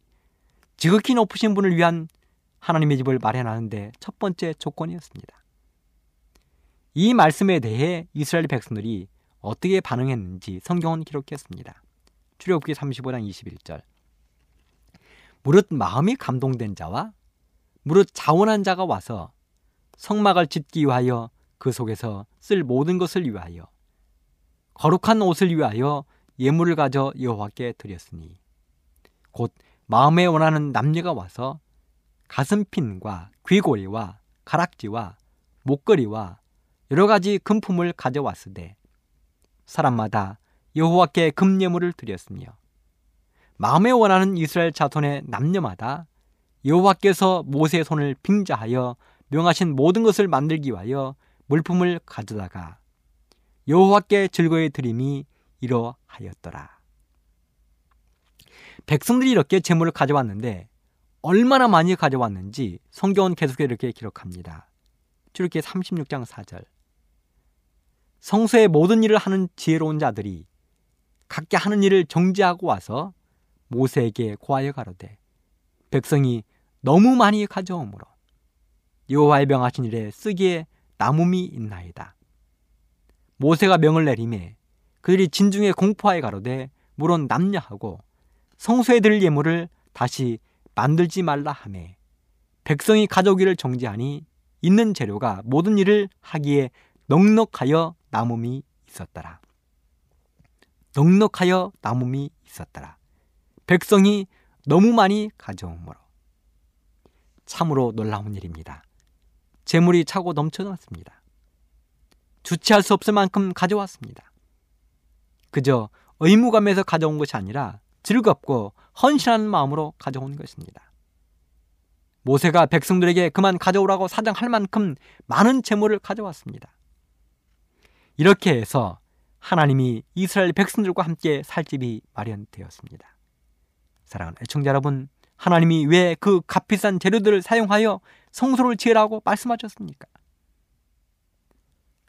지극히 높으신 분을 위한 하나님의 집을 마련하는데 첫 번째 조건이었습니다. 이 말씀에 대해 이스라엘 백성들이 어떻게 반응했는지 성경은 기록했습니다. 출애굽기 35장 21절. 무릇 마음이 감동된 자와 무릇 자원한 자가 와서 성막을 짓기 위하여 그 속에서 쓸 모든 것을 위하여 거룩한 옷을 위하여 예물을 가져 여호와께 드렸으니 곧 마음에 원하는 남녀가 와서 가슴핀과 귀고리와 가락지와 목걸이와 여러 가지 금품을 가져왔으되 사람마다 여호와께 금예물을 드렸으며 마음에 원하는 이스라엘 자손의 남녀마다 여호와께서 모세의 손을 빙자하여 명하신 모든 것을 만들기 위하여 물품을 가져다가 여호와께 즐거이 드림이 이러하였더라. 백성들이 이렇게 재물을 가져왔는데 얼마나 많이 가져왔는지 성경은 계속 이렇게 기록합니다. 출애기 36장 4절. 성소의 모든 일을 하는 지혜로운 자들이 각기 하는 일을 정지하고 와서 모세에게 고하여 가로되 백성이 너무 많이 가져오므로 여호와의 명하신 일에 쓰기에 남음이 있나이다. 모세가 명을 내림에 그들이 진중에 공포하여 가로되 물론 남녀하고 성소에 들 예물을 다시 만들지 말라 하매 백성이 가져오기를 정지하니 있는 재료가 모든 일을 하기에 넉넉하여 남음이 있었더라. 넉넉하여 남음이 있었더라. 백성이 너무 많이 가져오므로 참으로 놀라운 일입니다. 재물이 차고 넘쳐났습니다. 주체할 수 없을 만큼 가져왔습니다. 그저 의무감에서 가져온 것이 아니라 즐겁고 헌신하는 마음으로 가져온 것입니다. 모세가 백성들에게 그만 가져오라고 사정할 만큼 많은 재물을 가져왔습니다. 이렇게 해서 하나님이 이스라엘 백성들과 함께 살 집이 마련되었습니다. 사랑하는 애청자 여러분, 하나님이 왜 그 값비싼 재료들을 사용하여 성소를 지으라고 말씀하셨습니까?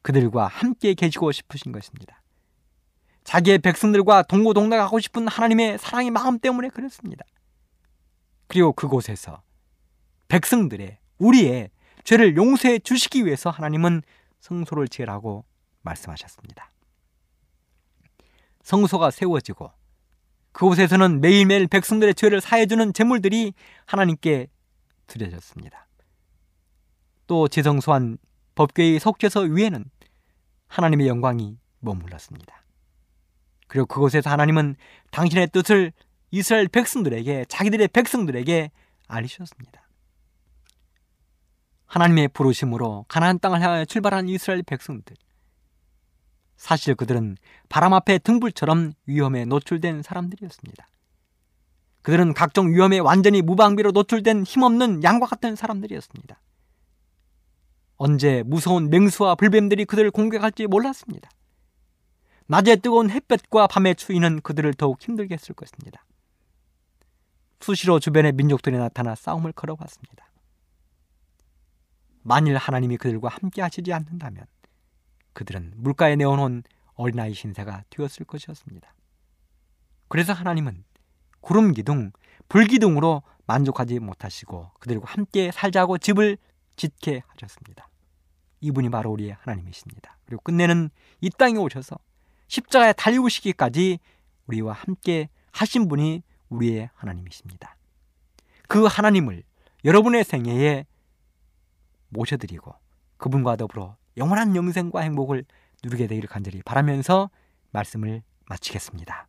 그들과 함께 계시고 싶으신 것입니다. 자기의 백성들과 동고동락하고 싶은 하나님의 사랑의 마음 때문에 그랬습니다. 그리고 그곳에서 백성들의 우리의 죄를 용서해 주시기 위해서 하나님은 성소를 지으라고 말씀하셨습니다. 성소가 세워지고 그곳에서는 매일매일 백성들의 죄를 사해주는 제물들이 하나님께 드려졌습니다. 또 지성소한 법궤의 속죄서 위에는 하나님의 영광이 머물렀습니다. 그리고 그곳에서 하나님은 당신의 뜻을 이스라엘 백성들에게 자기들의 백성들에게 알리셨습니다. 하나님의 부르심으로 가나안 땅을 향해 출발한 이스라엘 백성들. 사실 그들은 바람 앞에 등불처럼 위험에 노출된 사람들이었습니다. 그들은 각종 위험에 완전히 무방비로 노출된 힘없는 양과 같은 사람들이었습니다. 언제 무서운 맹수와 불뱀들이 그들을 공격할지 몰랐습니다. 낮에 뜨거운 햇볕과 밤의 추위는 그들을 더욱 힘들게 했을 것입니다. 수시로 주변의 민족들이 나타나 싸움을 걸어왔습니다. 만일 하나님이 그들과 함께 하시지 않는다면 그들은 물가에 내어놓은 어린아이 신세가 되었을 것이었습니다. 그래서 하나님은 구름 기둥, 불 기둥으로 만족하지 못하시고 그들과 함께 살자고 집을 짓게 하셨습니다. 이분이 바로 우리의 하나님이십니다. 그리고 끝내는 이 땅에 오셔서 십자가에 달리우시기까지 우리와 함께 하신 분이 우리의 하나님이십니다. 그 하나님을 여러분의 생애에 모셔드리고 그분과 더불어 영원한 영생과 행복을 누리게 되기를 간절히 바라면서 말씀을 마치겠습니다.